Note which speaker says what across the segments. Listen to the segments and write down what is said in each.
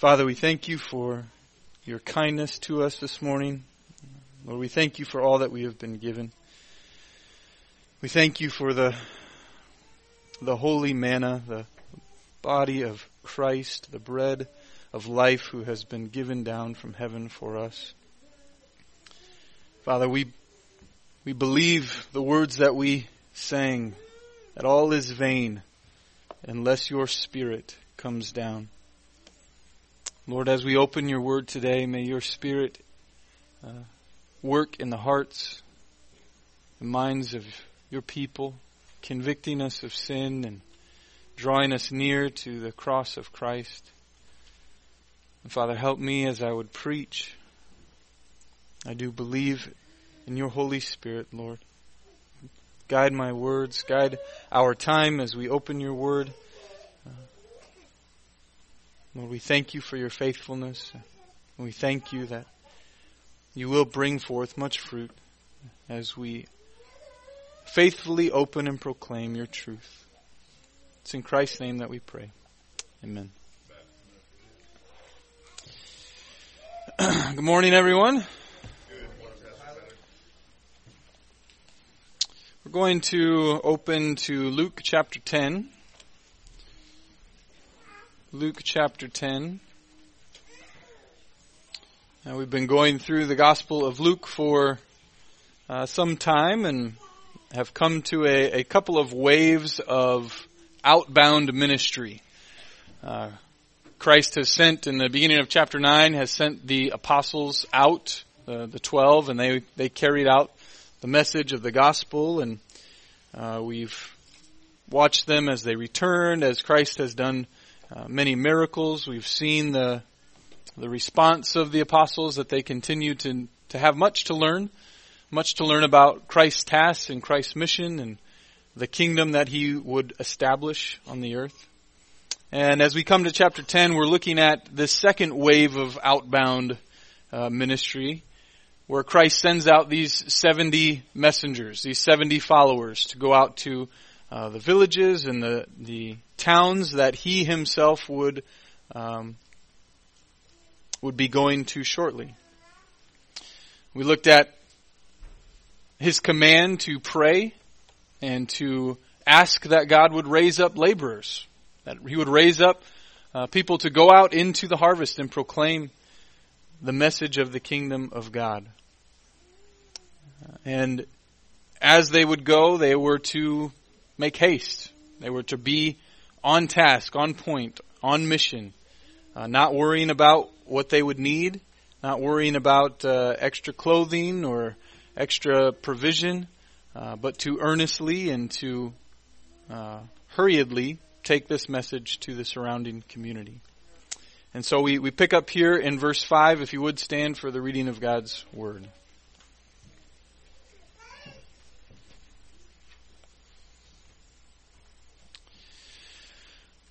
Speaker 1: Father, we thank you for your kindness to us this morning. Lord, we thank you for all that we have been given. We thank you for the, the holy manna, the body of Christ, the bread of life who has been given down from heaven for us. Father, we, we believe the words that we sang, that all is vain unless your spirit comes down. Lord, as we open your word today, may your spirit uh, work in the hearts, the minds of your people, convicting us of sin and drawing us near to the cross of Christ. And Father, help me as I would preach. I do believe in your Holy Spirit, Lord. Guide my words, guide our time as we open your word. Lord, we thank you for your faithfulness. We thank you that you will bring forth much fruit as we faithfully open and proclaim your truth. It's in Christ's name that we pray. Amen. Good morning, everyone. We're going to open to Luke chapter 10. Luke chapter 10. Now we've been going through the Gospel of Luke for uh, some time and have come to a, a, couple of waves of outbound ministry. Uh, Christ has sent, in the beginning of chapter 9, has sent the apostles out, uh, the 12, and they, they carried out the message of the gospel, and uh, we've watched them as they returned, as Christ has done uh, many miracles. We've seen the the response of the apostles that they continue to to have much to learn, much to learn about Christ's task and Christ's mission and the kingdom that he would establish on the earth. And as we come to chapter 10, we're looking at this second wave of outbound uh, ministry where Christ sends out these 70 messengers, these 70 followers to go out to uh, the villages and the, the towns that he himself would um, would be going to shortly. We looked at his command to pray and to ask that God would raise up laborers, that he would raise up uh, people to go out into the harvest and proclaim the message of the kingdom of God. And as they would go, they were to make haste. They were to be on task, on point, on mission, uh, not worrying about what they would need, not worrying about uh, extra clothing or extra provision, uh, but to earnestly and to uh, hurriedly take this message to the surrounding community. And so we, we pick up here in verse 5, if you would stand for the reading of God's Word.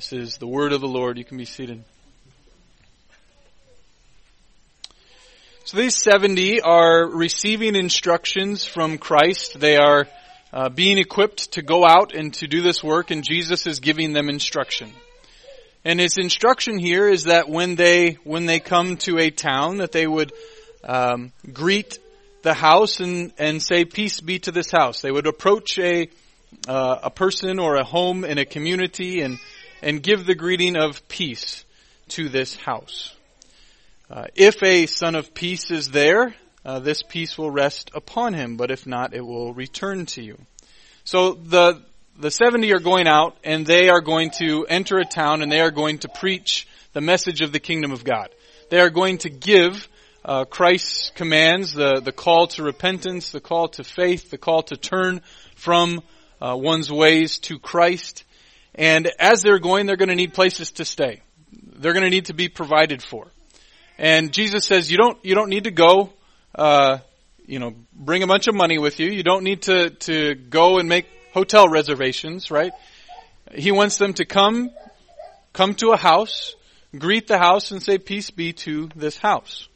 Speaker 1: This is the word of the Lord. You can be seated. So these 70 are receiving instructions from Christ. They are uh, being equipped to go out and to do this work, and Jesus is giving them instruction. And his instruction here is that when they when they come to a town, that they would um, greet the house and and say, "Peace be to this house." They would approach a uh, a person or a home in a community and and give the greeting of peace to this house. Uh, if a son of peace is there, uh, this peace will rest upon him, but if not, it will return to you. So the the 70 are going out and they are going to enter a town and they are going to preach the message of the kingdom of God. They are going to give uh, Christ's commands, the, the call to repentance, the call to faith, the call to turn from uh, one's ways to Christ. And as they're going, they're going to need places to stay. They're going to need to be provided for. And Jesus says, you don't, you don't need to go, uh, you know, bring a bunch of money with you. You don't need to, to go and make hotel reservations, right? He wants them to come, come to a house, greet the house and say, peace be to this house.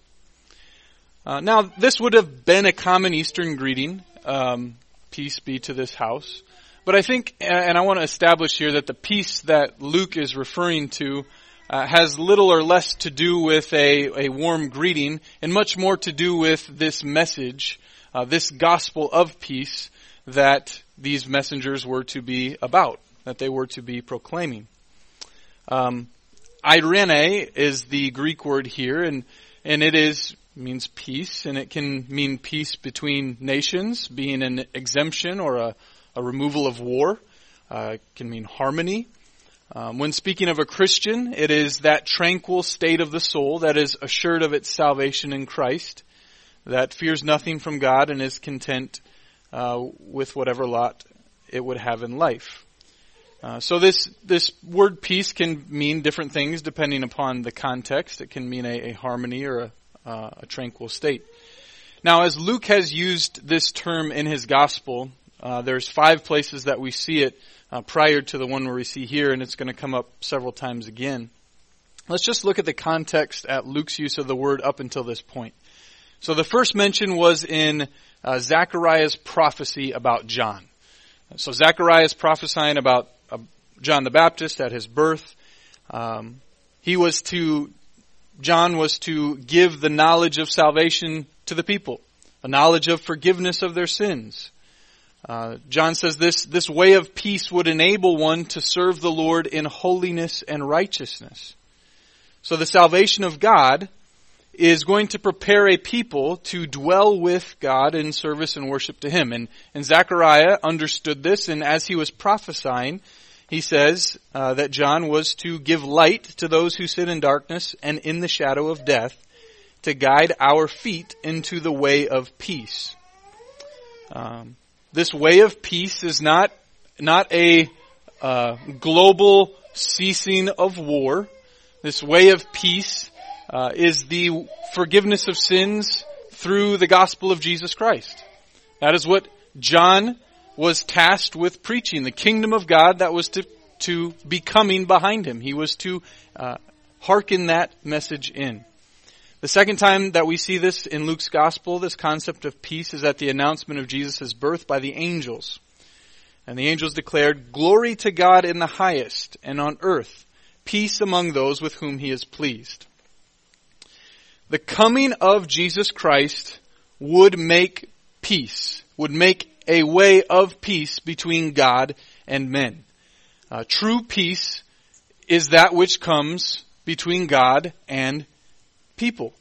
Speaker 1: Uh, now, this would have been a common Eastern greeting, um, peace be to this house. But I think, and I want to establish here that the peace that Luke is referring to uh, has little or less to do with a, a warm greeting and much more to do with this message, uh, this gospel of peace that these messengers were to be about, that they were to be proclaiming. Um, eirene is the Greek word here, and and it is means peace, and it can mean peace between nations, being an exemption or a, a removal of war. Uh, can mean harmony. Um, when speaking of a Christian, it is that tranquil state of the soul that is assured of its salvation in Christ, that fears nothing from God and is content uh, with whatever lot it would have in life. Uh, so this this word peace can mean different things depending upon the context. It can mean a, a harmony or a, uh, a, tranquil state. Now, as Luke has used this term in his gospel, uh, there's five places that we see it uh, prior to the one where we see here, and it's going to come up several times again. Let's just look at the context at Luke's use of the word up until this point. So the first mention was in uh, Zechariah's prophecy about John. So Zechariah is prophesying about uh, John the Baptist at his birth. Um, he was to, John was to give the knowledge of salvation to the people, a knowledge of forgiveness of their sins. Uh, John says this, this way of peace would enable one to serve the Lord in holiness and righteousness. So the salvation of God is going to prepare a people to dwell with God in service and worship to Him. And, and Zechariah understood this, and as he was prophesying, he says uh, that John was to give light to those who sit in darkness and in the shadow of death, to guide our feet into the way of peace. Um, this way of peace is not not a uh, global ceasing of war. This way of peace uh, is the forgiveness of sins through the gospel of Jesus Christ. That is what John was tasked with preaching, the kingdom of God that was to, to be coming behind him. He was to uh, hearken that message in. The second time that we see this in Luke's gospel, this concept of peace, is at the announcement of Jesus' birth by the angels. And the angels declared, Glory to God in the highest, and on earth, peace among those with whom he is pleased the coming of Jesus Christ would make peace, would make a way of peace between God and men. Uh, true peace is that which comes between God and people.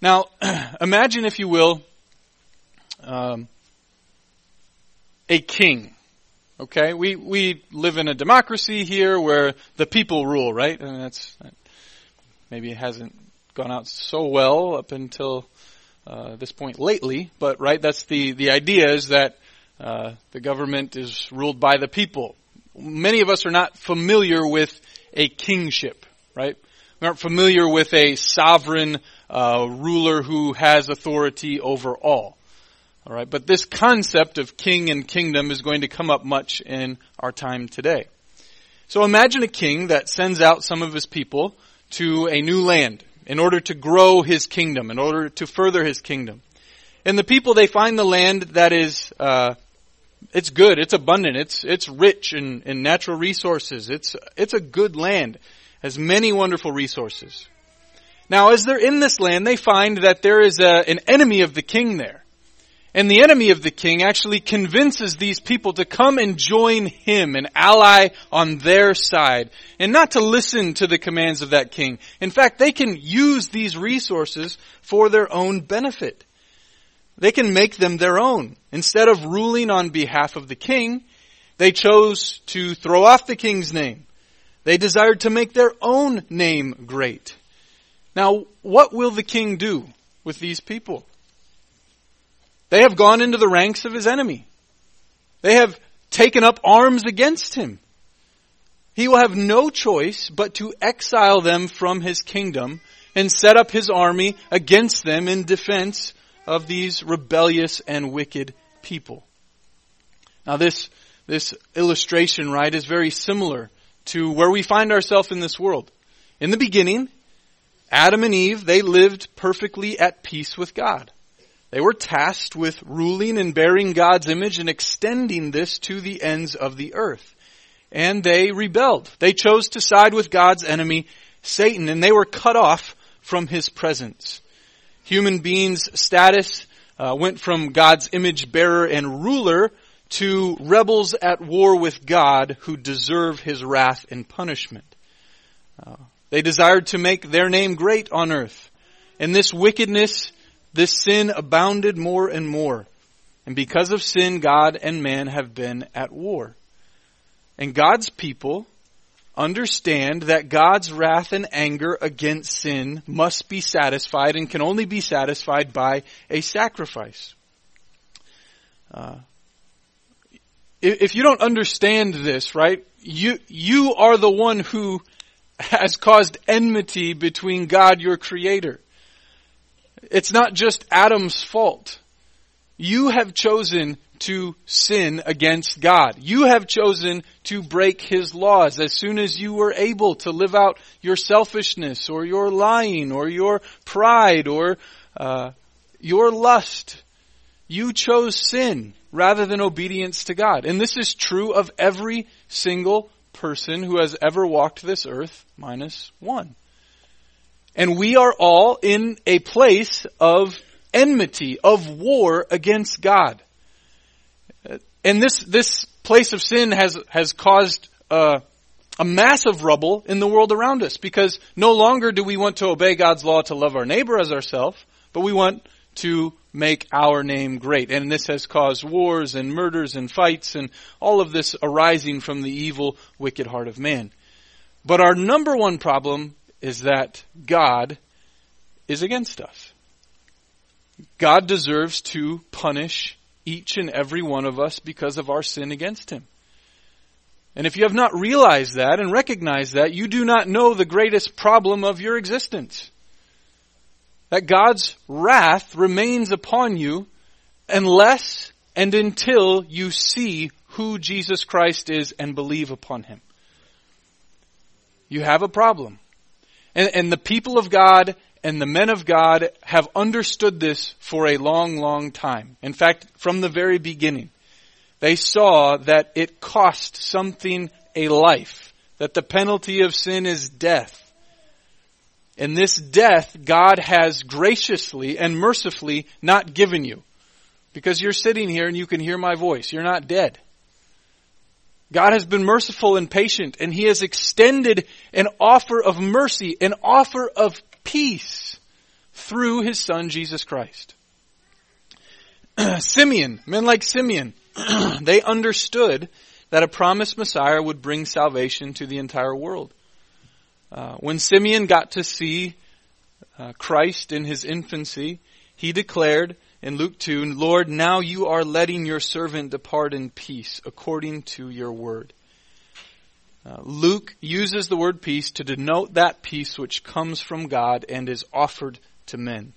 Speaker 1: Now, imagine, if you will, um, a king. Okay, we we live in a democracy here where the people rule, right? And that's maybe it hasn't gone out so well up until uh, this point lately. But right, that's the the idea is that uh, the government is ruled by the people. Many of us are not familiar with a kingship, right? We aren't familiar with a sovereign uh, ruler who has authority over all. All right, but this concept of king and kingdom is going to come up much in our time today. So imagine a king that sends out some of his people to a new land, in order to grow his kingdom, in order to further his kingdom. And the people, they find the land that is, uh, it's good, it's abundant, it's, it's rich in, in natural resources, it's, it's a good land, has many wonderful resources. Now, as they're in this land, they find that there is a, an enemy of the king there. And the enemy of the king actually convinces these people to come and join him, an ally on their side, and not to listen to the commands of that king. In fact, they can use these resources for their own benefit. They can make them their own. Instead of ruling on behalf of the king, they chose to throw off the king's name. They desired to make their own name great. Now, what will the king do with these people? They have gone into the ranks of his enemy. They have taken up arms against him. He will have no choice but to exile them from his kingdom and set up his army against them in defense of these rebellious and wicked people. Now this, this illustration, right, is very similar to where we find ourselves in this world. In the beginning, Adam and Eve, they lived perfectly at peace with God. They were tasked with ruling and bearing God's image and extending this to the ends of the earth. And they rebelled. They chose to side with God's enemy, Satan, and they were cut off from his presence. Human beings' status uh, went from God's image bearer and ruler to rebels at war with God who deserve his wrath and punishment. Uh, they desired to make their name great on earth. And this wickedness this sin abounded more and more. And because of sin, God and man have been at war. And God's people understand that God's wrath and anger against sin must be satisfied and can only be satisfied by a sacrifice. Uh, if you don't understand this, right, you, you are the one who has caused enmity between God, your creator. It's not just Adam's fault. You have chosen to sin against God. You have chosen to break His laws as soon as you were able to live out your selfishness or your lying or your pride or uh, your lust. You chose sin rather than obedience to God. And this is true of every single person who has ever walked this earth minus one. And we are all in a place of enmity, of war against God. And this, this place of sin has, has caused uh, a massive rubble in the world around us because no longer do we want to obey God's law to love our neighbor as ourselves, but we want to make our name great. And this has caused wars and murders and fights and all of this arising from the evil, wicked heart of man. But our number one problem is that God is against us. God deserves to punish each and every one of us because of our sin against Him. And if you have not realized that and recognized that, you do not know the greatest problem of your existence. That God's wrath remains upon you unless and until you see who Jesus Christ is and believe upon Him. You have a problem. And, and the people of God and the men of God have understood this for a long, long time. In fact, from the very beginning, they saw that it cost something a life, that the penalty of sin is death. And this death God has graciously and mercifully not given you. Because you're sitting here and you can hear my voice. You're not dead. God has been merciful and patient, and He has extended an offer of mercy, an offer of peace through His Son, Jesus Christ. Simeon, men like Simeon, they understood that a promised Messiah would bring salvation to the entire world. Uh, when Simeon got to see uh, Christ in his infancy, he declared, in Luke 2, Lord, now you are letting your servant depart in peace according to your word. Uh, Luke uses the word peace to denote that peace which comes from God and is offered to men.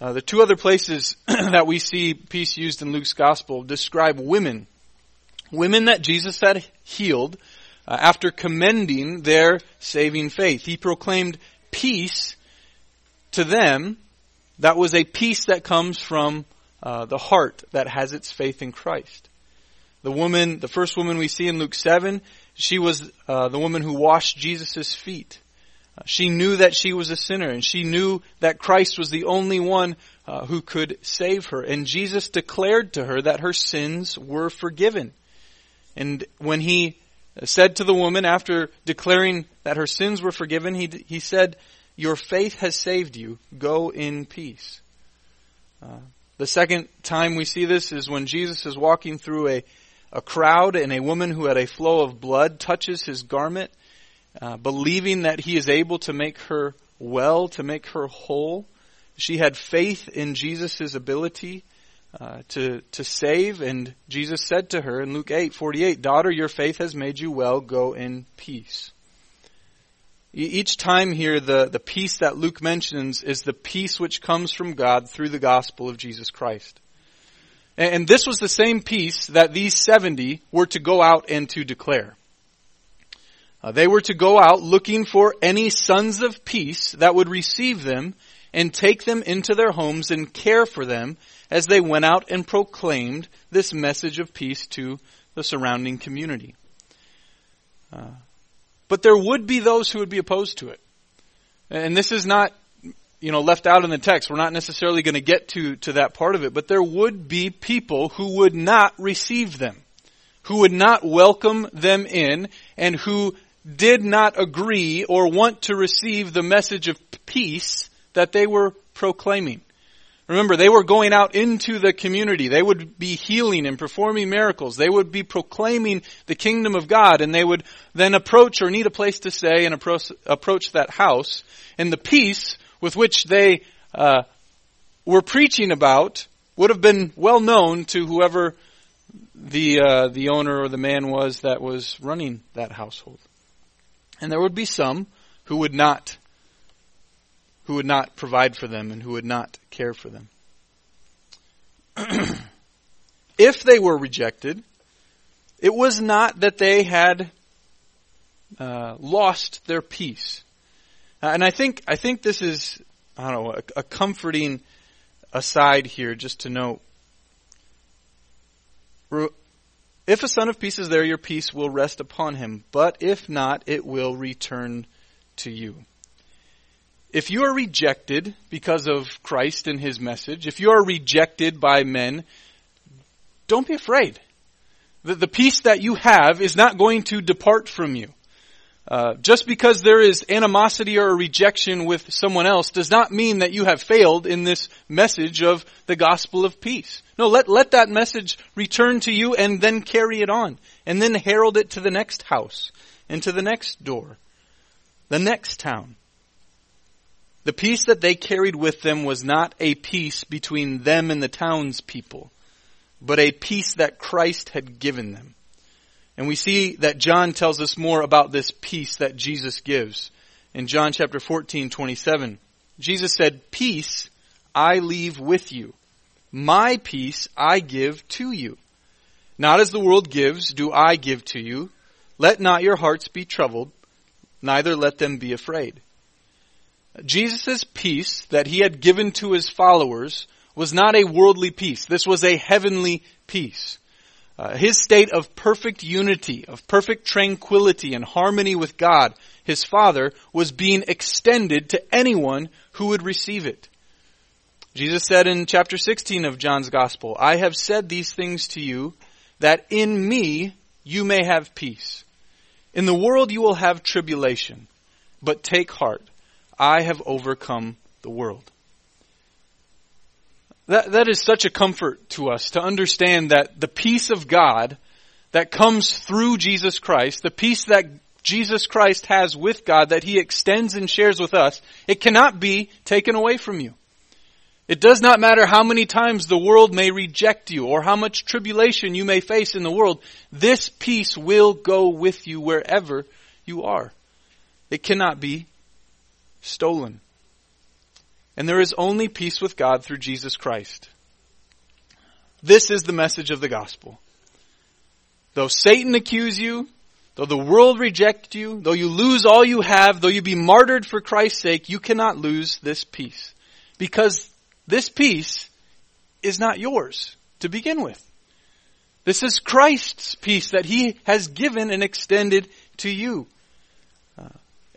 Speaker 1: Uh, the two other places that we see peace used in Luke's gospel describe women. Women that Jesus had healed after commending their saving faith. He proclaimed peace to them that was a peace that comes from uh, the heart that has its faith in Christ. The woman, the first woman we see in Luke 7, she was uh, the woman who washed Jesus' feet. Uh, she knew that she was a sinner and she knew that Christ was the only one uh, who could save her. And Jesus declared to her that her sins were forgiven. And when he said to the woman after declaring that her sins were forgiven, he, he said, your faith has saved you. Go in peace. Uh, the second time we see this is when Jesus is walking through a, a crowd and a woman who had a flow of blood touches his garment, uh, believing that he is able to make her well, to make her whole. She had faith in Jesus' ability uh, to to save, and Jesus said to her in Luke eight forty eight, "Daughter, your faith has made you well. Go in peace." Each time here, the, the peace that Luke mentions is the peace which comes from God through the gospel of Jesus Christ. And, and this was the same peace that these 70 were to go out and to declare. Uh, they were to go out looking for any sons of peace that would receive them and take them into their homes and care for them as they went out and proclaimed this message of peace to the surrounding community. Uh, but there would be those who would be opposed to it. And this is not, you know, left out in the text. We're not necessarily going to get to, to that part of it, but there would be people who would not receive them, who would not welcome them in, and who did not agree or want to receive the message of peace that they were proclaiming. Remember, they were going out into the community. They would be healing and performing miracles. They would be proclaiming the kingdom of God and they would then approach or need a place to stay and approach, approach that house. And the peace with which they uh, were preaching about would have been well known to whoever the uh, the owner or the man was that was running that household. And there would be some who would not who would not provide for them and who would not care for them. if they were rejected, it was not that they had uh, lost their peace. Uh, and I think I think this is I don't know a, a comforting aside here, just to note. If a son of peace is there, your peace will rest upon him. But if not, it will return to you. If you are rejected because of Christ and his message, if you are rejected by men, don't be afraid. The, the peace that you have is not going to depart from you. Uh, just because there is animosity or rejection with someone else does not mean that you have failed in this message of the gospel of peace. No, let, let that message return to you and then carry it on. And then herald it to the next house and to the next door, the next town. The peace that they carried with them was not a peace between them and the townspeople, but a peace that Christ had given them. And we see that John tells us more about this peace that Jesus gives. In John chapter 14, 27, Jesus said, Peace I leave with you. My peace I give to you. Not as the world gives, do I give to you. Let not your hearts be troubled, neither let them be afraid. Jesus' peace that he had given to his followers was not a worldly peace. This was a heavenly peace. Uh, his state of perfect unity, of perfect tranquility and harmony with God, his Father, was being extended to anyone who would receive it. Jesus said in chapter 16 of John's Gospel, I have said these things to you that in me you may have peace. In the world you will have tribulation, but take heart. I have overcome the world. That, that is such a comfort to us to understand that the peace of God that comes through Jesus Christ, the peace that Jesus Christ has with God that He extends and shares with us, it cannot be taken away from you. It does not matter how many times the world may reject you or how much tribulation you may face in the world. This peace will go with you wherever you are. It cannot be stolen. And there is only peace with God through Jesus Christ. This is the message of the gospel. Though Satan accuse you, though the world reject you, though you lose all you have, though you be martyred for Christ's sake, you cannot lose this peace. Because this peace is not yours to begin with. This is Christ's peace that He has given and extended to you.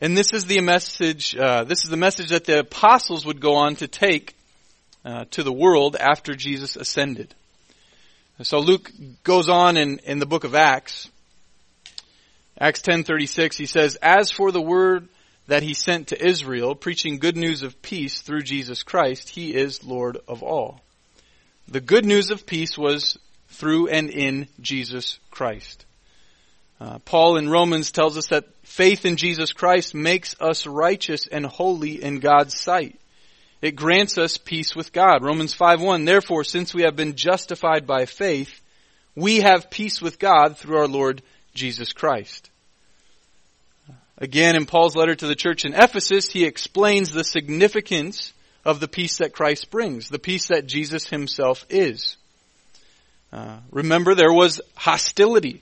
Speaker 1: And this is the message, uh, this is the message that the apostles would go on to take uh, to the world after Jesus ascended. So Luke goes on in, in the book of Acts, Acts 10:36, he says, "As for the word that he sent to Israel, preaching good news of peace through Jesus Christ, he is Lord of all." The good news of peace was through and in Jesus Christ. Uh, Paul in Romans tells us that faith in Jesus Christ makes us righteous and holy in God's sight. It grants us peace with God. Romans 5:1 Therefore since we have been justified by faith we have peace with God through our Lord Jesus Christ. Again, in Paul's letter to the church in Ephesus, he explains the significance of the peace that Christ brings, the peace that Jesus himself is. Uh, remember, there was hostility.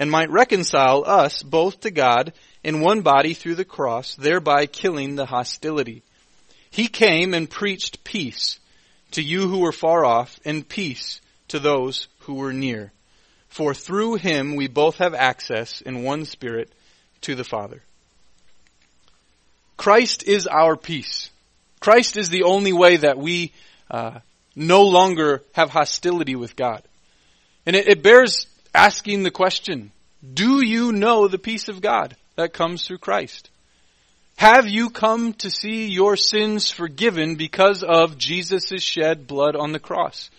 Speaker 1: and might reconcile us both to God in one body through the cross, thereby killing the hostility. He came and preached peace to you who were far off, and peace to those who were near. For through him we both have access in one spirit to the Father. Christ is our peace. Christ is the only way that we uh, no longer have hostility with God. And it, it bears asking the question, do you know the peace of God that comes through Christ? Have you come to see your sins forgiven because of Jesus' shed blood on the cross?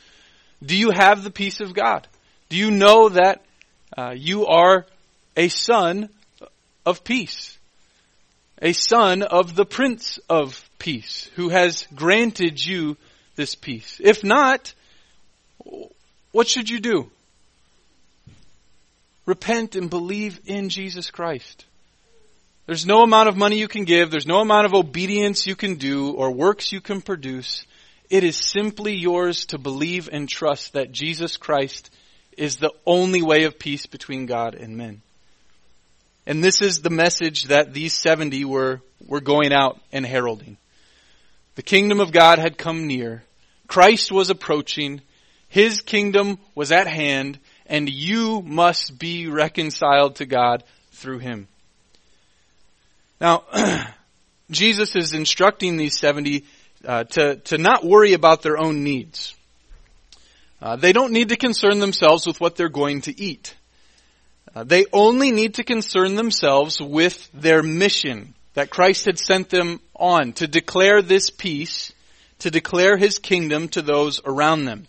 Speaker 1: Do you have the peace of God? Do you know that uh, you are a son of peace? A son of the Prince of Peace who has granted you this peace. If not, what should you do? Repent and believe in Jesus Christ. There's no amount of money you can give. There's no amount of obedience you can do or works you can produce. It is simply yours to believe and trust that Jesus Christ is the only way of peace between God and men. And this is the message that these 70 were, were going out and heralding. The kingdom of God had come near. Christ was approaching. His kingdom was at hand and you must be reconciled to God through him. Now, Jesus is instructing these 70 uh, to, to not worry about their own needs. Uh, they don't need to concern themselves with what they're going to eat. Uh, they only need to concern themselves with their mission that Christ had sent them on to declare this peace, to declare his kingdom to those around them.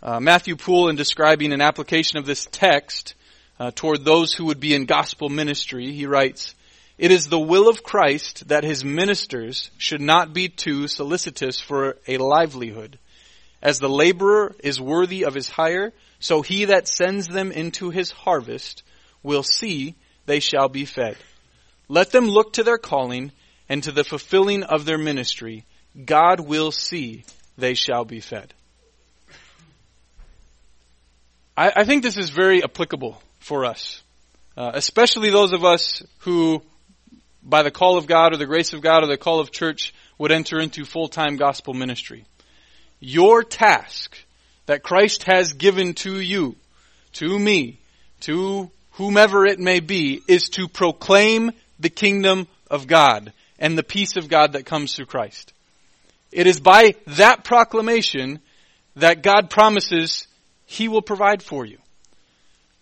Speaker 1: Uh, Matthew Poole, in describing an application of this text uh, toward those who would be in gospel ministry, he writes, it is the will of Christ that his ministers should not be too solicitous for a livelihood. As the laborer is worthy of his hire, so he that sends them into his harvest will see they shall be fed. Let them look to their calling and to the fulfilling of their ministry. God will see they shall be fed. I, I think this is very applicable for us, uh, especially those of us who by the call of God or the grace of God or the call of church would enter into full-time gospel ministry. Your task that Christ has given to you, to me, to whomever it may be, is to proclaim the kingdom of God and the peace of God that comes through Christ. It is by that proclamation that God promises He will provide for you.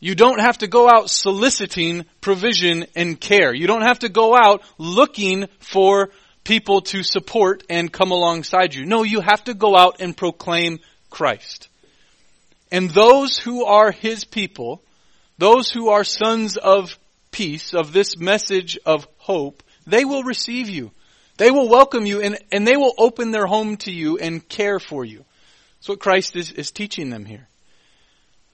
Speaker 1: You don't have to go out soliciting provision and care. You don't have to go out looking for people to support and come alongside you. No, you have to go out and proclaim Christ. And those who are His people, those who are sons of peace, of this message of hope, they will receive you. They will welcome you and, and they will open their home to you and care for you. That's what Christ is, is teaching them here.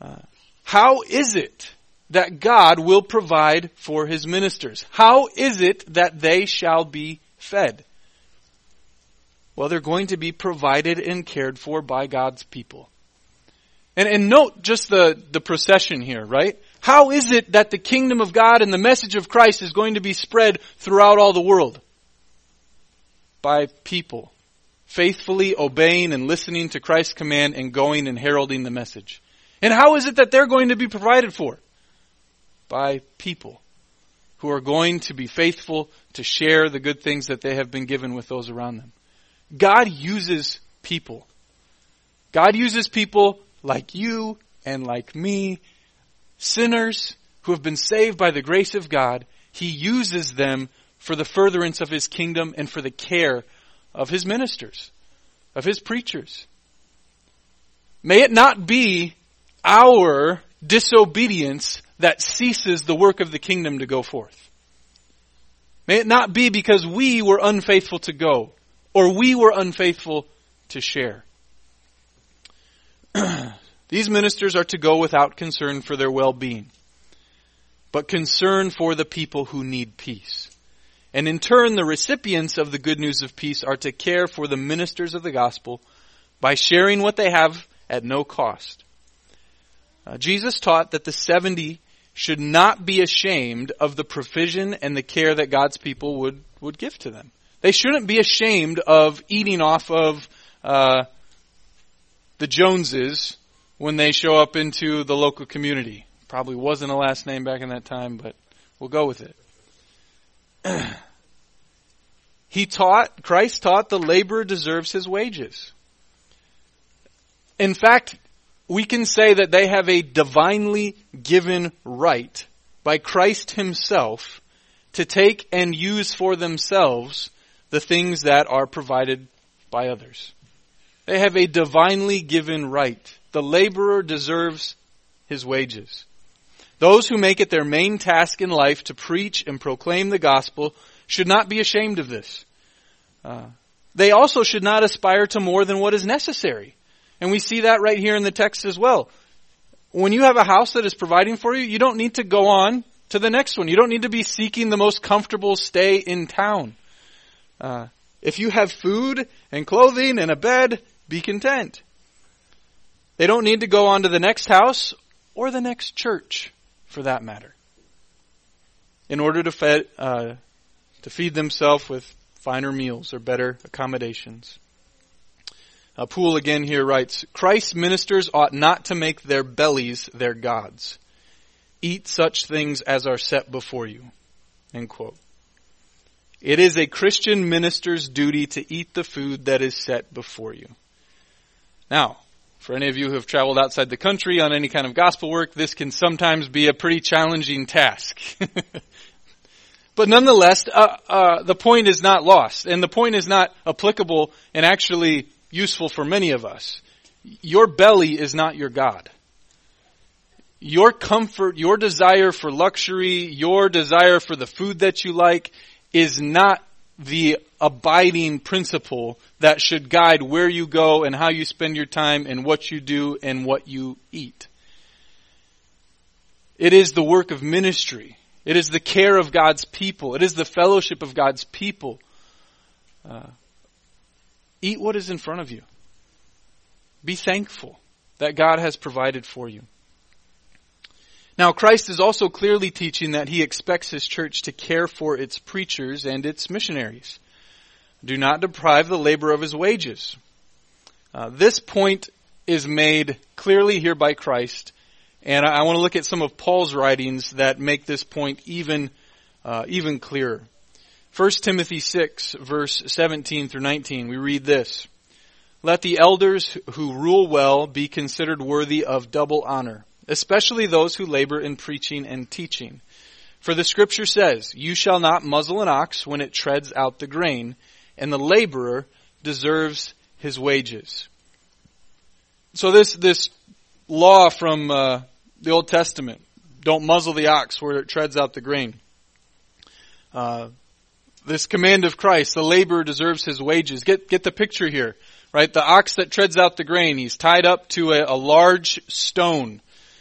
Speaker 1: Uh, how is it that God will provide for his ministers? How is it that they shall be fed? Well, they're going to be provided and cared for by God's people. And, and note just the, the procession here, right? How is it that the kingdom of God and the message of Christ is going to be spread throughout all the world? By people. Faithfully obeying and listening to Christ's command and going and heralding the message. And how is it that they're going to be provided for? By people who are going to be faithful to share the good things that they have been given with those around them. God uses people. God uses people like you and like me, sinners who have been saved by the grace of God. He uses them for the furtherance of his kingdom and for the care of his ministers, of his preachers. May it not be our disobedience that ceases the work of the kingdom to go forth. May it not be because we were unfaithful to go or we were unfaithful to share. These ministers are to go without concern for their well-being, but concern for the people who need peace. And in turn, the recipients of the good news of peace are to care for the ministers of the gospel by sharing what they have at no cost. Uh, Jesus taught that the 70 should not be ashamed of the provision and the care that God's people would, would give to them. They shouldn't be ashamed of eating off of uh, the Joneses when they show up into the local community. Probably wasn't a last name back in that time, but we'll go with it. he taught, Christ taught the laborer deserves his wages. In fact, we can say that they have a divinely given right by Christ himself to take and use for themselves the things that are provided by others. They have a divinely given right. The laborer deserves his wages. Those who make it their main task in life to preach and proclaim the gospel should not be ashamed of this. Uh, they also should not aspire to more than what is necessary. And we see that right here in the text as well. When you have a house that is providing for you, you don't need to go on to the next one. You don't need to be seeking the most comfortable stay in town. Uh, if you have food and clothing and a bed, be content. They don't need to go on to the next house or the next church, for that matter, in order to, fed, uh, to feed themselves with finer meals or better accommodations. Uh, Poole again here writes, Christ's ministers ought not to make their bellies their gods. Eat such things as are set before you. End quote. It is a Christian minister's duty to eat the food that is set before you. Now, for any of you who have traveled outside the country on any kind of gospel work, this can sometimes be a pretty challenging task. but nonetheless, uh, uh, the point is not lost, and the point is not applicable and actually useful for many of us. Your belly is not your God. Your comfort, your desire for luxury, your desire for the food that you like is not the abiding principle that should guide where you go and how you spend your time and what you do and what you eat. It is the work of ministry. It is the care of God's people. It is the fellowship of God's people. Uh, Eat what is in front of you. Be thankful that God has provided for you. Now, Christ is also clearly teaching that he expects his church to care for its preachers and its missionaries. Do not deprive the labor of his wages. Uh, this point is made clearly here by Christ, and I, I, want to look at some of Paul's writings that make this point even uh, even clearer. 1 Timothy 6 verse 17 through 19, we read this. Let the elders who rule well be considered worthy of double honor, especially those who labor in preaching and teaching. For the scripture says, you shall not muzzle an ox when it treads out the grain, and the laborer deserves his wages. So this, this law from uh, the Old Testament, don't muzzle the ox where it treads out the grain. Uh, this command of Christ, the laborer deserves his wages. Get, get the picture here, right? The ox that treads out the grain, he's tied up to a, a large stone.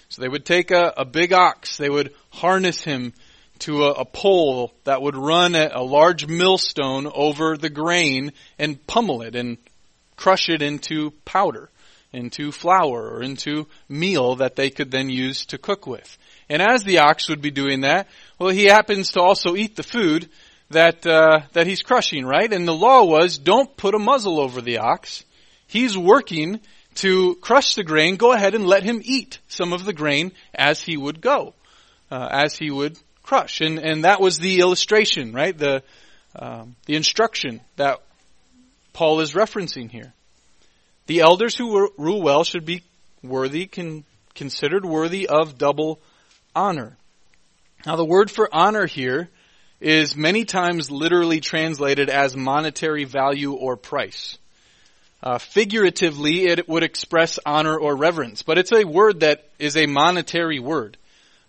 Speaker 1: So they would take a, a, big ox, they would harness him to a, a pole that would run a, a large millstone over the grain and pummel it and crush it into powder, into flour, or into meal that they could then use to cook with. And as the ox would be doing that, well, he happens to also eat the food, that uh, that he's crushing, right? And the law was don't put a muzzle over the ox. He's working to crush the grain. Go ahead and let him eat some of the grain as he would go, uh, as he would crush. And and that was the illustration, right? The um, the instruction that Paul is referencing here. The elders who rule well should be worthy, con, considered worthy of double honor. Now, the word for honor here is many times literally translated as monetary value or price. Uh, figuratively, it would express honor or reverence, but it's a word that is a monetary word.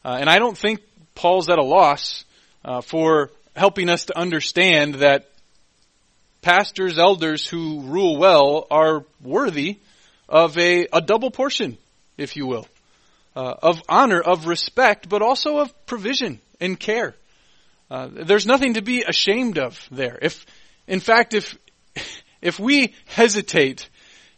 Speaker 1: Uh, and I don't think Paul's at a loss uh, for helping us to understand that pastors, elders who rule well are worthy of a, a double portion, if you will, uh, of honor, of respect, but also of provision and care. Uh, there's nothing to be ashamed of there. If, in fact, if if we hesitate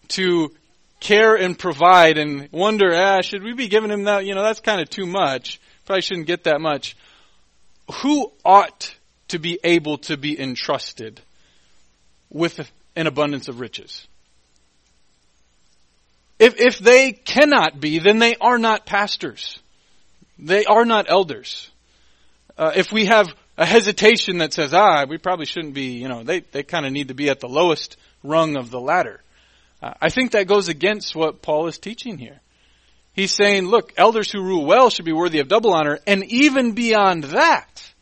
Speaker 1: to care and provide and wonder, ah, should we be giving him that? You know, that's kind of too much. Probably shouldn't get that much. Who ought to be able to be entrusted with an abundance of riches? If, if they cannot be, then they are not pastors. They are not elders. Uh, if we have a hesitation that says, ah, we probably shouldn't be, you know, they, they kind of need to be at the lowest rung of the ladder. Uh, I think that goes against what Paul is teaching here. He's saying, look, elders who rule well should be worthy of double honor, and even beyond that,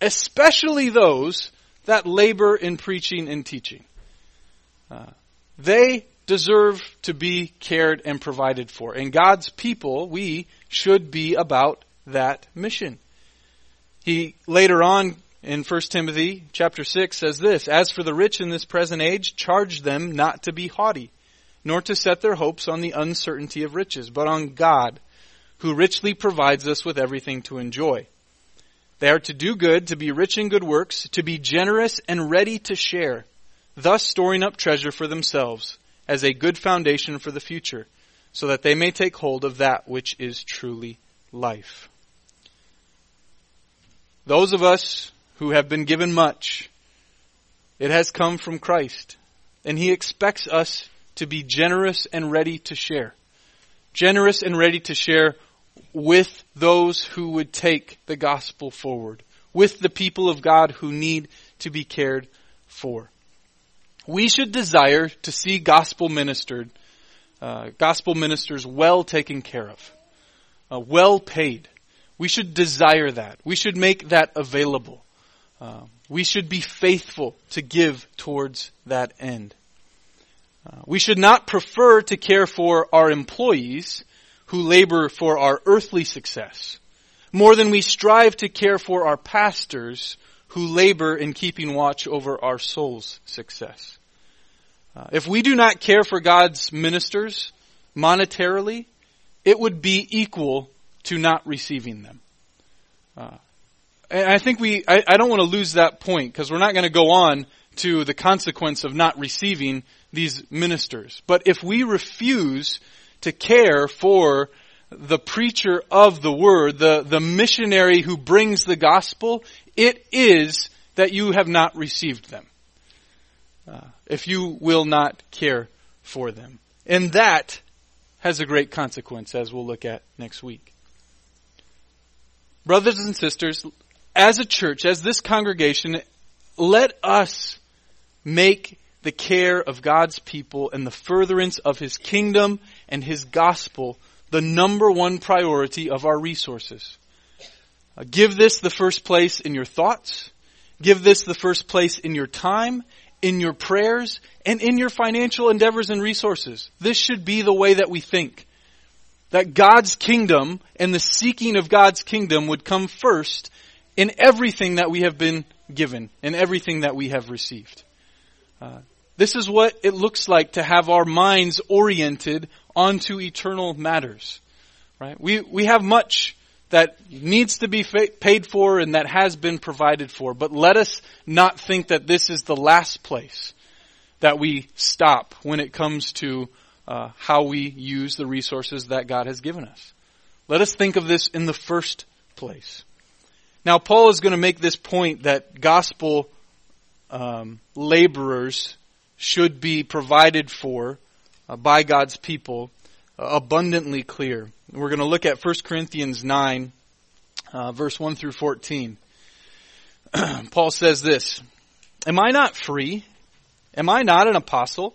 Speaker 1: especially those that labor in preaching and teaching. Uh, they deserve to be cared and provided for. And God's people, we should be about that mission. He later on in 1 Timothy chapter 6 says this, As for the rich in this present age, charge them not to be haughty, nor to set their hopes on the uncertainty of riches, but on God, who richly provides us with everything to enjoy. They are to do good, to be rich in good works, to be generous and ready to share, thus storing up treasure for themselves as a good foundation for the future, so that they may take hold of that which is truly life. Those of us who have been given much, it has come from Christ. And He expects us to be generous and ready to share. Generous and ready to share with those who would take the gospel forward. With the people of God who need to be cared for. We should desire to see gospel ministered, uh, gospel ministers well taken care of, uh, well paid, we should desire that. We should make that available. Uh, we should be faithful to give towards that end. Uh, we should not prefer to care for our employees who labor for our earthly success more than we strive to care for our pastors who labor in keeping watch over our soul's success. Uh, if we do not care for God's ministers monetarily, it would be equal to not receiving them. Uh, and I think we, I, I don't want to lose that point because we're not going to go on to the consequence of not receiving these ministers. But if we refuse to care for the preacher of the word, the, the missionary who brings the gospel, it is that you have not received them. Uh, if you will not care for them. And that has a great consequence, as we'll look at next week. Brothers and sisters, as a church, as this congregation, let us make the care of God's people and the furtherance of His kingdom and His gospel the number one priority of our resources. Uh, give this the first place in your thoughts. Give this the first place in your time, in your prayers, and in your financial endeavors and resources. This should be the way that we think that God's kingdom and the seeking of God's kingdom would come first in everything that we have been given and everything that we have received. Uh, this is what it looks like to have our minds oriented onto eternal matters. Right? We, we have much that needs to be fa- paid for and that has been provided for, but let us not think that this is the last place that we stop when it comes to uh, how we use the resources that God has given us. Let us think of this in the first place. Now, Paul is going to make this point that gospel um, laborers should be provided for uh, by God's people uh, abundantly clear. We're going to look at 1 Corinthians 9, uh, verse 1 through 14. Paul says this Am I not free? Am I not an apostle?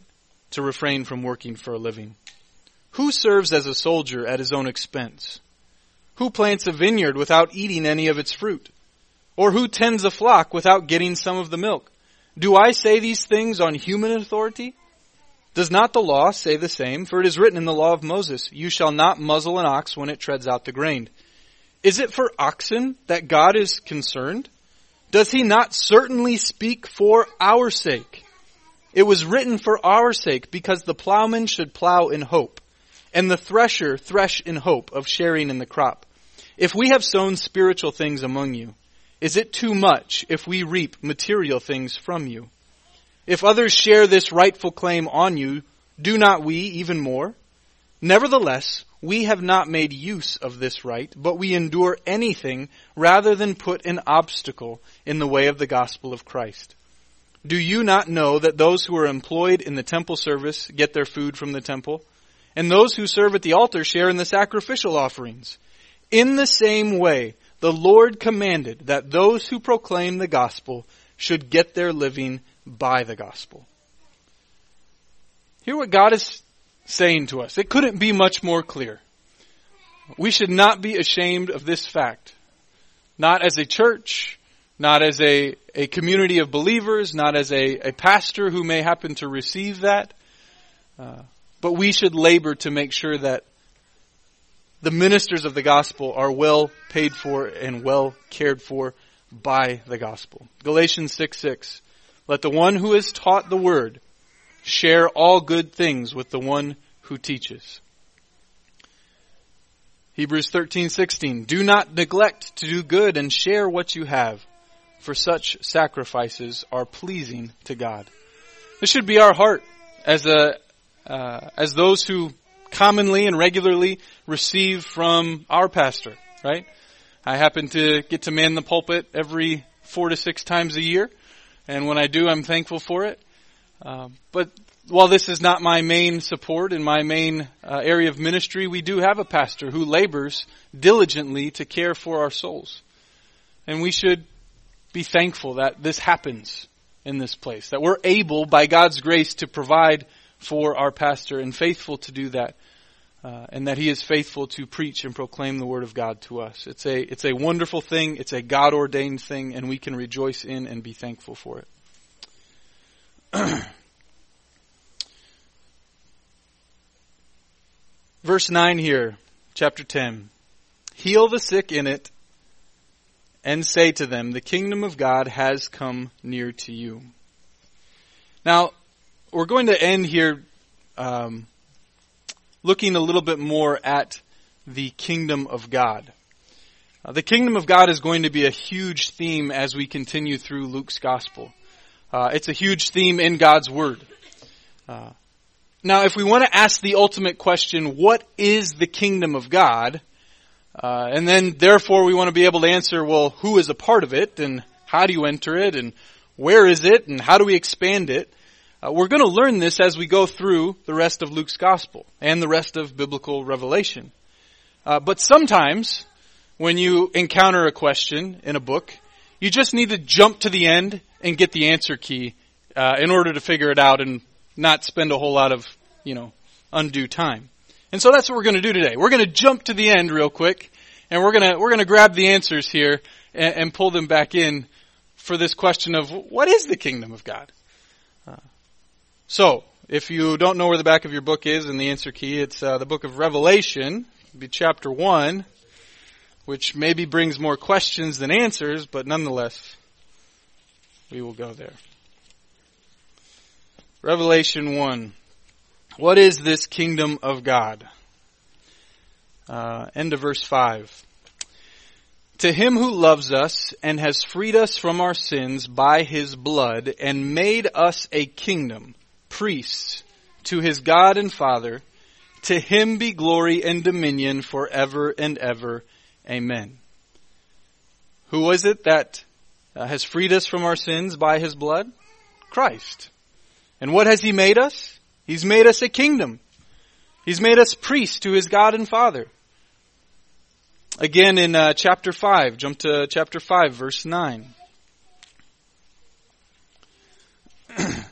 Speaker 1: to refrain from working for a living? Who serves as a soldier at his own expense? Who plants a vineyard without eating any of its fruit? Or who tends a flock without getting some of the milk? Do I say these things on human authority? Does not the law say the same? For it is written in the law of Moses, You shall not muzzle an ox when it treads out the grain. Is it for oxen that God is concerned? Does he not certainly speak for our sake? It was written for our sake because the plowman should plow in hope and the thresher thresh in hope of sharing in the crop. If we have sown spiritual things among you, is it too much if we reap material things from you? If others share this rightful claim on you, do not we even more? Nevertheless, we have not made use of this right, but we endure anything rather than put an obstacle in the way of the gospel of Christ. Do you not know that those who are employed in the temple service get their food from the temple, and those who serve at the altar share in the sacrificial offerings? In the same way, the Lord commanded that those who proclaim the gospel should get their living by the gospel. Hear what God is saying to us. It couldn't be much more clear. We should not be ashamed of this fact. Not as a church, not as a, a community of believers, not as a, a pastor who may happen to receive that, uh, but we should labor to make sure that the ministers of the gospel are well paid for and well cared for by the gospel. Galatians 6 6. Let the one who is taught the word share all good things with the one who teaches. Hebrews 13:16 Do not neglect to do good and share what you have for such sacrifices are pleasing to God. This should be our heart as a uh, as those who commonly and regularly receive from our pastor, right? I happen to get to man the pulpit every four to six times a year, and when I do, I'm thankful for it. Uh, but while this is not my main support and my main uh, area of ministry, we do have a pastor who labors diligently to care for our souls. And we should be thankful that this happens in this place, that we're able, by God's grace, to provide for our pastor and faithful to do that. Uh, and that he is faithful to preach and proclaim the word of God to us. It's a, it's a wonderful thing. It's a God ordained thing and we can rejoice in and be thankful for it. Verse 9 here, chapter 10. Heal the sick in it and say to them, the kingdom of God has come near to you. Now, we're going to end here um, looking a little bit more at the kingdom of God. Uh, the kingdom of God is going to be a huge theme as we continue through Luke's gospel. Uh, it's a huge theme in God's word. Uh, now, if we want to ask the ultimate question, what is the kingdom of God? Uh, and then, therefore, we want to be able to answer, well, who is a part of it, and how do you enter it, and where is it, and how do we expand it? Uh, we're going to learn this as we go through the rest of Luke's gospel and the rest of biblical revelation. Uh, but sometimes, when you encounter a question in a book, you just need to jump to the end and get the answer key uh, in order to figure it out and not spend a whole lot of, you know, undue time. And so that's what we're going to do today. We're going to jump to the end real quick, and we're going to we're going to grab the answers here and, and pull them back in for this question of what is the kingdom of God. So, if you don't know where the back of your book is and the answer key, it's uh, the book of Revelation, be chapter 1, which maybe brings more questions than answers, but nonetheless, we will go there. Revelation 1. What is this kingdom of God? Uh, end of verse 5. To him who loves us and has freed us from our sins by his blood and made us a kingdom priests to his God and Father. To him be glory and dominion forever and ever. Amen. Who was it that uh, has freed us from our sins by his blood? Christ. And what has he made us? He's made us a kingdom. He's made us priests to his God and Father. Again in uh, chapter 5, jump to chapter 5, verse 9.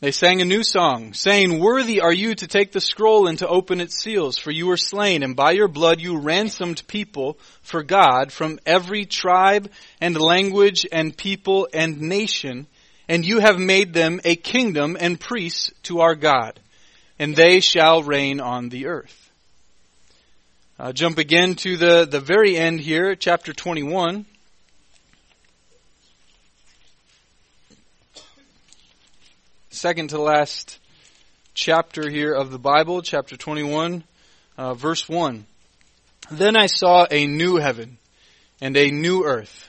Speaker 1: They sang a new song, saying, Worthy are you to take the scroll and to open its seals, for you were slain, and by your blood you ransomed people for God from every tribe and language and people and nation, and you have made them a kingdom and priests to our God, and they shall reign on the earth. Uh, jump again to the, the very end here, chapter 21. second to last chapter here of the Bible, chapter 21, uh, verse 1. Then I saw a new heaven and a new earth.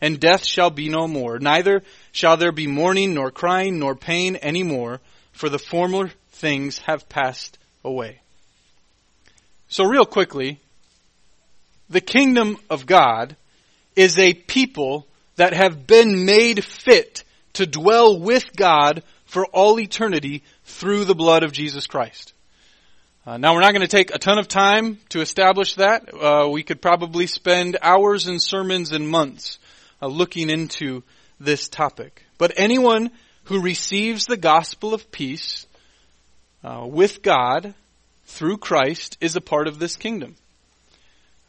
Speaker 1: and death shall be no more. Neither shall there be mourning, nor crying, nor pain any more, for the former things have passed away. So real quickly, the kingdom of God is a people that have been made fit to dwell with God for all eternity through the blood of Jesus Christ. Uh, now we're not going to take a ton of time to establish that. Uh, we could probably spend hours and sermons and months uh, looking into this topic. But anyone who receives the gospel of peace uh, with God through Christ is a part of this kingdom.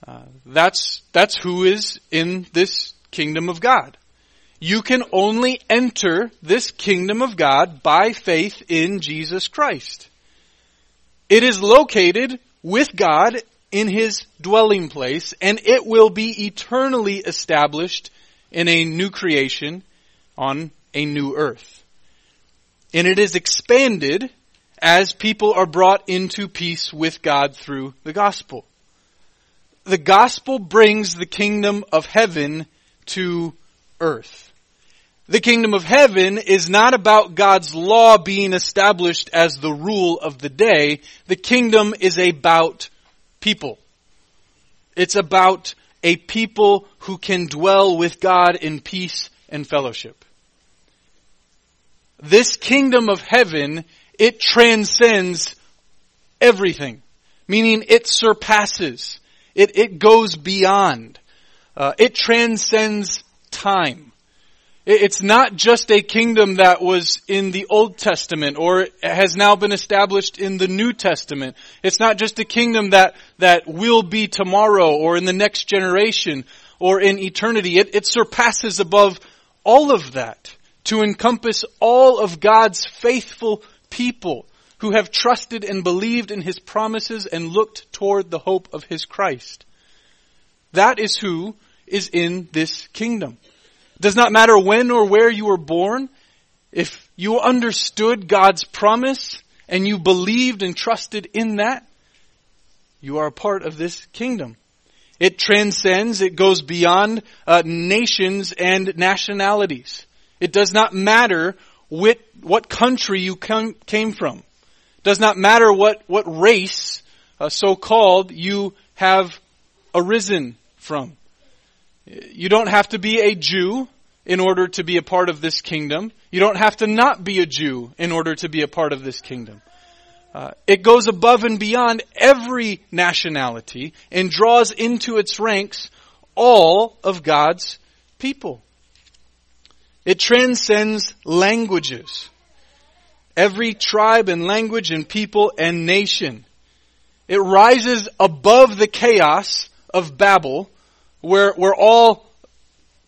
Speaker 1: Uh, that's that's who is in this kingdom of God. You can only enter this kingdom of God by faith in Jesus Christ. It is located with God in His dwelling place and it will be eternally established in a new creation on a new earth. And it is expanded as people are brought into peace with God through the gospel. The gospel brings the kingdom of heaven to earth. The kingdom of heaven is not about God's law being established as the rule of the day. The kingdom is about people. It's about a people who can dwell with God in peace and fellowship. This kingdom of heaven, it transcends everything. Meaning it surpasses. It, it goes beyond. Uh, it transcends time. It's not just a kingdom that was in the Old Testament or has now been established in the New Testament. It's not just a kingdom that, that will be tomorrow or in the next generation or in eternity. It, it surpasses above all of that to encompass all of God's faithful people who have trusted and believed in His promises and looked toward the hope of His Christ. That is who is in this kingdom. Does not matter when or where you were born. If you understood God's promise and you believed and trusted in that, you are a part of this kingdom. It transcends, it goes beyond uh, nations and nationalities. It does not matter what, what country you came from. It does not matter what, what race, uh, so called, you have arisen from. You don't have to be a Jew in order to be a part of this kingdom. You don't have to not be a Jew in order to be a part of this kingdom. Uh, it goes above and beyond every nationality and draws into its ranks all of God's people. It transcends languages. Every tribe and language and people and nation. It rises above the chaos of Babel where, where all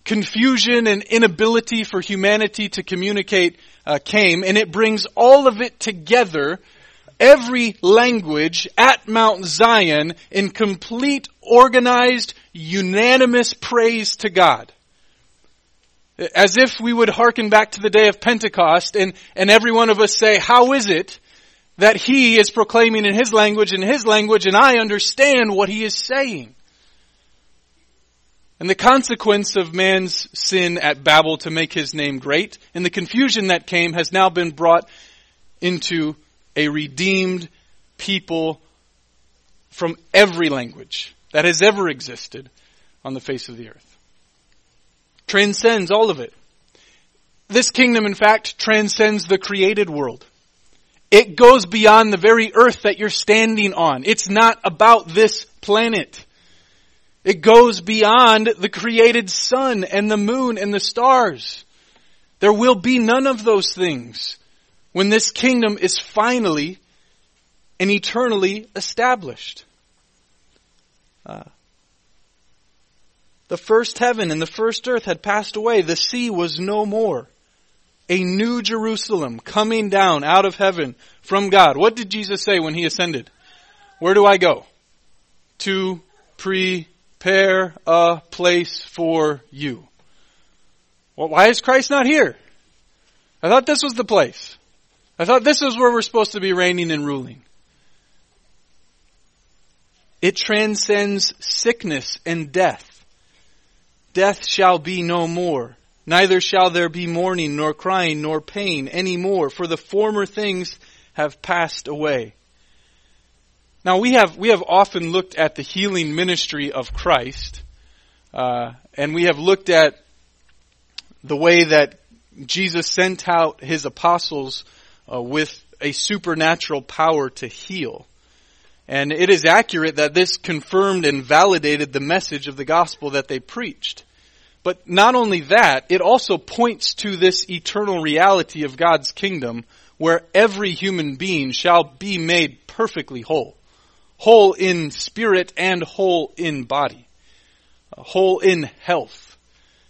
Speaker 1: confusion and inability for humanity to communicate uh, came, and it brings all of it together, every language at Mount Zion in complete, organized, unanimous praise to God. As if we would hearken back to the day of Pentecost and, and every one of us say, how is it that he is proclaiming in his language, in his language, and I understand what he is saying? And the consequence of man's sin at Babel to make his name great, and the confusion that came has now been brought into a redeemed people from every language that has ever existed on the face of the earth. Transcends all of it. This kingdom, in fact, transcends the created world. It goes beyond the very earth that you're standing on. It's not about this planet. It goes beyond the created sun and the moon and the stars. There will be none of those things when this kingdom is finally and eternally established. Uh, the first heaven and the first earth had passed away. The sea was no more. A new Jerusalem coming down out of heaven from God. What did Jesus say when he ascended? Where do I go? To pre prepare a place for you. Well, why is Christ not here? I thought this was the place. I thought this is where we're supposed to be reigning and ruling. It transcends sickness and death. Death shall be no more. Neither shall there be mourning, nor crying, nor pain any more, for the former things have passed away. Now we have we have often looked at the healing ministry of Christ, uh, and we have looked at the way that Jesus sent out his apostles uh, with a supernatural power to heal. And it is accurate that this confirmed and validated the message of the gospel that they preached. But not only that, it also points to this eternal reality of God's kingdom where every human being shall be made perfectly whole whole in spirit and whole in body, uh, whole in health.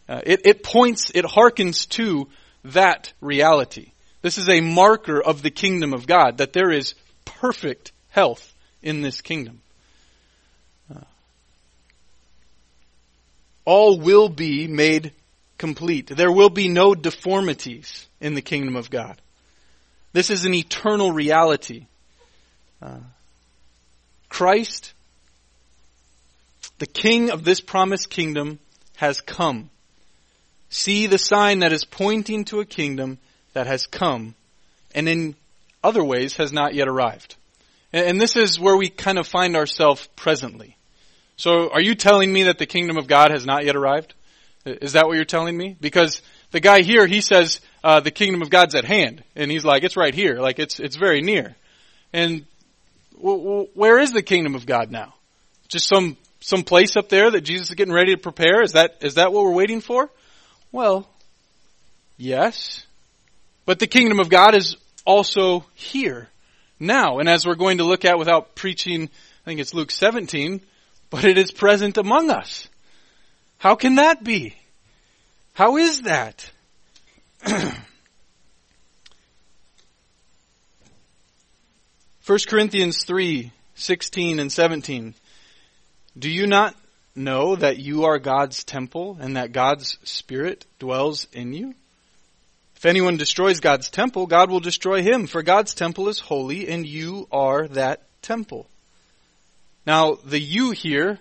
Speaker 1: Uh, it, it points, it hearkens to that reality. This is a marker of the kingdom of God, that there is perfect health in this kingdom. Uh, all will be made complete. There will be no deformities in the kingdom of God. This is an eternal reality. Uh, Christ, the King of this promised kingdom, has come. See the sign that is pointing to a kingdom that has come and in other ways has not yet arrived. And this is where we kind of find ourselves presently. So are you telling me that the kingdom of God has not yet arrived? Is that what you're telling me? Because the guy here, he says, uh, the kingdom of God's at hand. And he's like, it's right here. Like, it's, it's very near. And where is the kingdom of God now? Just some some place up there that Jesus is getting ready to prepare? Is that is that what we're waiting for? Well, yes. But the kingdom of God is also here now. And as we're going to look at without preaching, I think it's Luke 17, but it is present among us. How can that be? How is that? 1 Corinthians 3, 16 and 17. Do you not know that you are God's temple and that God's Spirit dwells in you? If anyone destroys God's temple, God will destroy him, for God's temple is holy and you are that temple. Now, the you here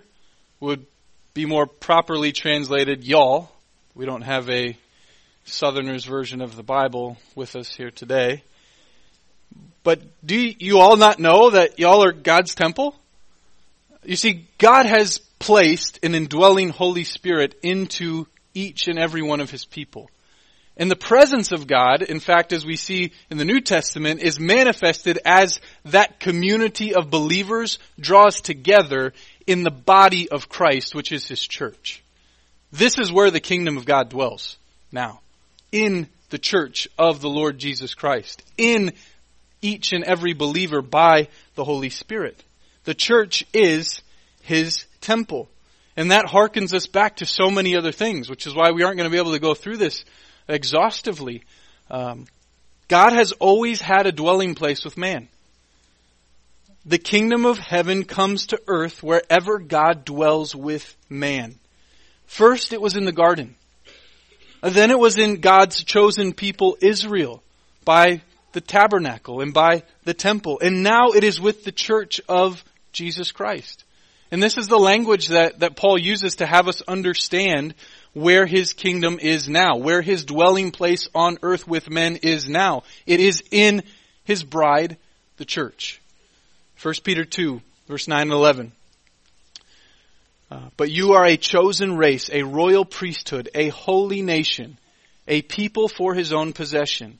Speaker 1: would be more properly translated y'all. We don't have a Southerners version of the Bible with us here today. But do you all not know that y'all are God's temple? You see, God has placed an indwelling Holy Spirit into each and every one of His people. And the presence of God, in fact, as we see in the New Testament, is manifested as that community of believers draws together in the body of Christ, which is His church. This is where the kingdom of God dwells now. In the church of the Lord Jesus Christ. In each and every believer by the Holy Spirit. The church is His temple. And that harkens us back to so many other things, which is why we aren't going to be able to go through this exhaustively. Um, God has always had a dwelling place with man. The kingdom of heaven comes to earth wherever God dwells with man. First, it was in the garden. Then it was in God's chosen people, Israel, by the tabernacle and by the temple. And now it is with the church of Jesus Christ. And this is the language that, that Paul uses to have us understand where his kingdom is now, where his dwelling place on earth with men is now. It is in his bride, the church. 1 Peter 2, verse 9 and 11. Uh, but you are a chosen race, a royal priesthood, a holy nation, a people for his own possession,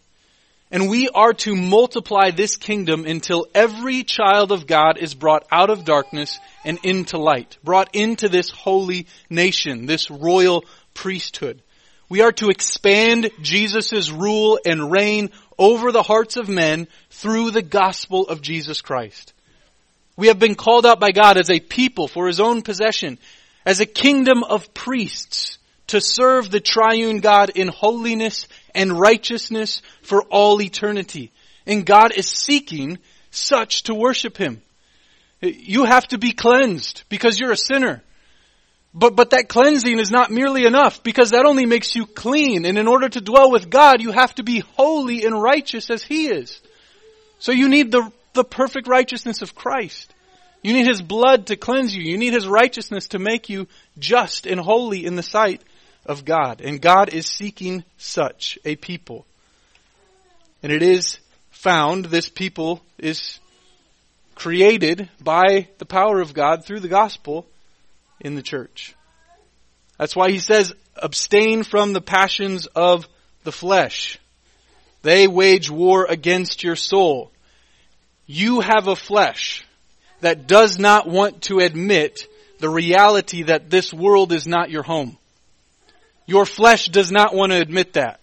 Speaker 1: And we are to multiply this kingdom until every child of God is brought out of darkness and into light, brought into this holy nation, this royal priesthood. We are to expand Jesus' rule and reign over the hearts of men through the gospel of Jesus Christ. We have been called out by God as a people for his own possession, as a kingdom of priests, to serve the triune God in holiness and righteousness for all eternity. And God is seeking such to worship Him. You have to be cleansed because you're a sinner. But, but that cleansing is not merely enough because that only makes you clean. And in order to dwell with God, you have to be holy and righteous as He is. So you need the, the perfect righteousness of Christ. You need His blood to cleanse you. You need His righteousness to make you just and holy in the sight of God. And God is seeking such a people. And it is found, this people is created by the power of God through the gospel in the church. That's why he says, abstain from the passions of the flesh. They wage war against your soul. You have a flesh that does not want to admit the reality that this world is not your home. Your flesh does not want to admit that.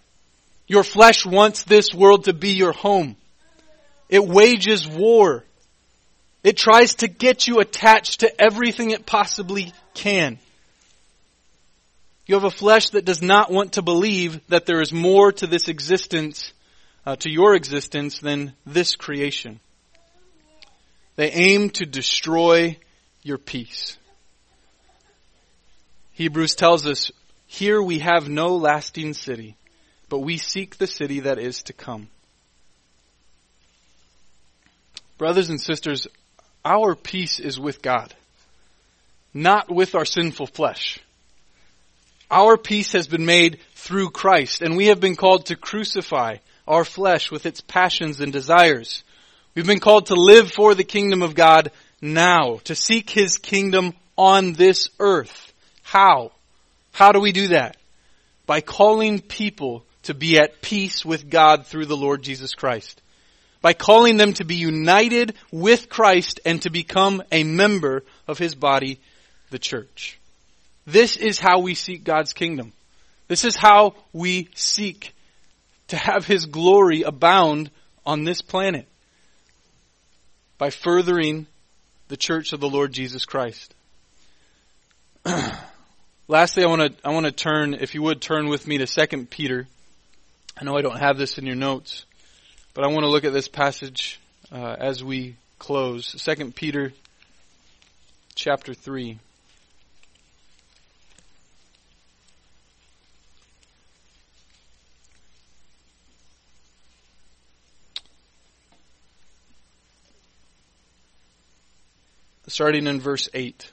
Speaker 1: Your flesh wants this world to be your home. It wages war. It tries to get you attached to everything it possibly can. You have a flesh that does not want to believe that there is more to this existence, uh, to your existence, than this creation. They aim to destroy your peace. Hebrews tells us here we have no lasting city, but we seek the city that is to come. Brothers and sisters, our peace is with God, not with our sinful flesh. Our peace has been made through Christ, and we have been called to crucify our flesh with its passions and desires. We've been called to live for the kingdom of God now, to seek His kingdom on this earth. How? How do we do that? By calling people to be at peace with God through the Lord Jesus Christ. By calling them to be united with Christ and to become a member of His body, the church. This is how we seek God's kingdom. This is how we seek to have His glory abound on this planet. By furthering the church of the Lord Jesus Christ. Lastly, I want to I want to turn, if you would turn with me to Second Peter. I know I don't have this in your notes, but I want to look at this passage uh, as we close. Second Peter, chapter three. Starting in verse 8.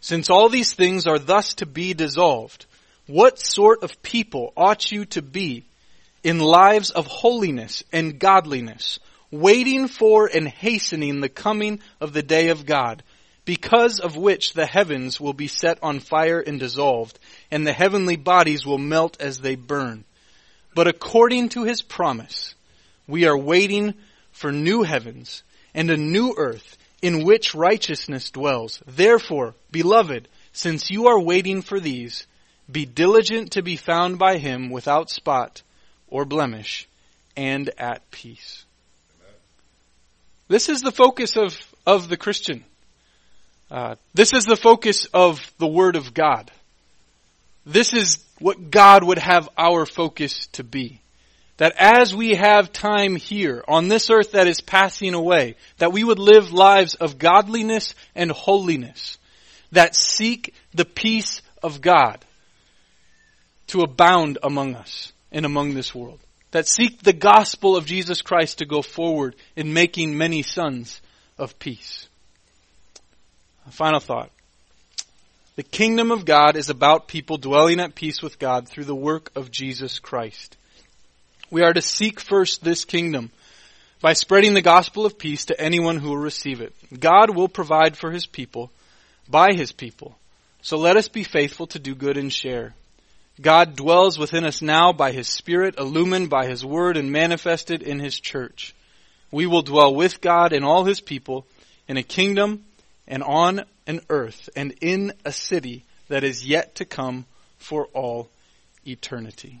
Speaker 1: Since all these things are thus to be dissolved, what sort of people ought you to be in lives of holiness and godliness, waiting for and hastening the coming of the day of God, because of which the heavens will be set on fire and dissolved, and the heavenly bodies will melt as they burn. But according to his promise, we are waiting for new heavens and a new earth in which righteousness dwells. Therefore, beloved, since you are waiting for these, be diligent to be found by him without spot or blemish and at peace. This is the focus of, of the Christian. Uh, this is the focus of the Word of God. This is what God would have our focus to be. That as we have time here on this earth that is passing away, that we would live lives of godliness and holiness that seek the peace of God to abound among us and among this world. That seek the gospel of Jesus Christ to go forward in making many sons of peace. A final thought. The kingdom of God is about people dwelling at peace with God through the work of Jesus Christ. We are to seek first this kingdom by spreading the gospel of peace to anyone who will receive it. God will provide for his people by his people. So let us be faithful to do good and share. God dwells within us now by his Spirit, illumined by his word and manifested in his church. We will dwell with God and all his people in a kingdom and on an earth and in a city that is yet to come for all eternity.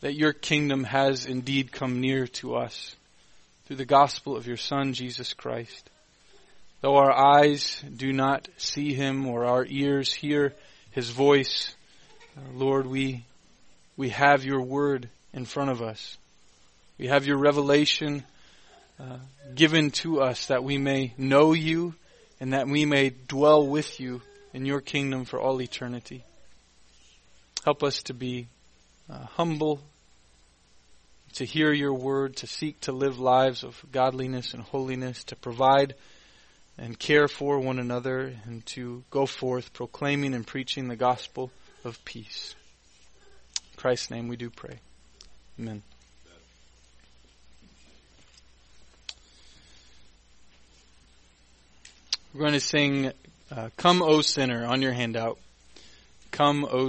Speaker 1: that your kingdom has indeed come near to us through the gospel of your Son, Jesus Christ. Though our eyes do not see him or our ears hear his voice, Lord, we, we have your word in front of us. We have your revelation uh, given to us that we may know you and that we may dwell with you in your kingdom for all eternity. Help us to be uh, humble, to hear your word, to seek to live lives of godliness and holiness, to provide and care for one another, and to go forth proclaiming and preaching the gospel of peace. In Christ's name we do pray. Amen. We're going to sing uh, Come, O Sinner on your handout. Come, O